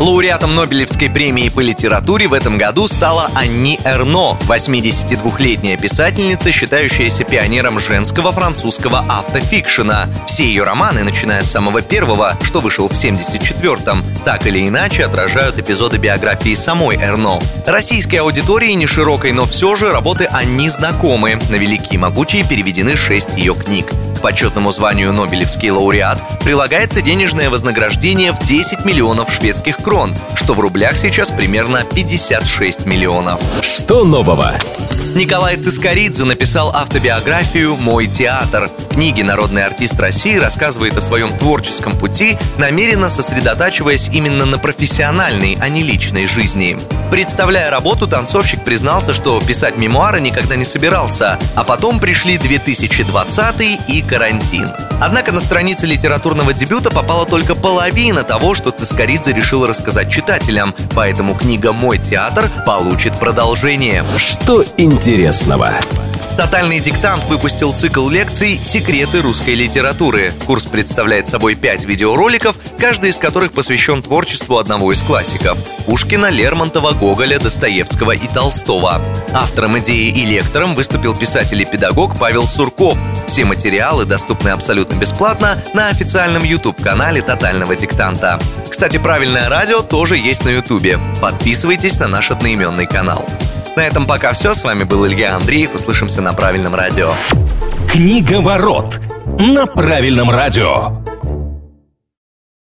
Лауреатом Нобелевской премии по литературе в этом году стала Анни Эрно, 82-летняя писательница, считающаяся пионером женского французского автофикшена. Все ее романы, начиная с самого первого, что вышел в 74-м, так или иначе отражают эпизоды биографии самой Эрно. Российской аудитории не широкой, но все же работы Анни знакомы. На великие и могучие переведены шесть ее книг. К почетному званию Нобелевский лауреат прилагается денежное вознаграждение в 10 миллионов шведских крон, что в рублях сейчас примерно 56 миллионов. Что нового? Николай Цискоридзе написал автобиографию «Мой театр». В книге народный артист России рассказывает о своем творческом пути, намеренно сосредотачиваясь именно на профессиональной, а не личной жизни. Представляя работу, танцовщик признался, что писать мемуары никогда не собирался, а потом пришли 2020 и карантин. Однако на странице литературного дебюта попала только половина того, что Цискоридзе решил рассказать читателям, поэтому книга «Мой театр» получит продолжение. Что интересного? Тотальный диктант выпустил цикл лекций «Секреты русской литературы». Курс представляет собой пять видеороликов, каждый из которых посвящен творчеству одного из классиков – Пушкина, Лермонтова, Гоголя, Достоевского и Толстого. Автором идеи и лектором выступил писатель и педагог Павел Сурков. Все материалы доступны абсолютно бесплатно на официальном YouTube-канале «Тотального диктанта». Кстати, правильное радио тоже есть на YouTube. Подписывайтесь на наш одноименный канал. На этом пока все. С вами был Илья Андреев. Услышимся на правильном радио. Книга ворот на правильном радио.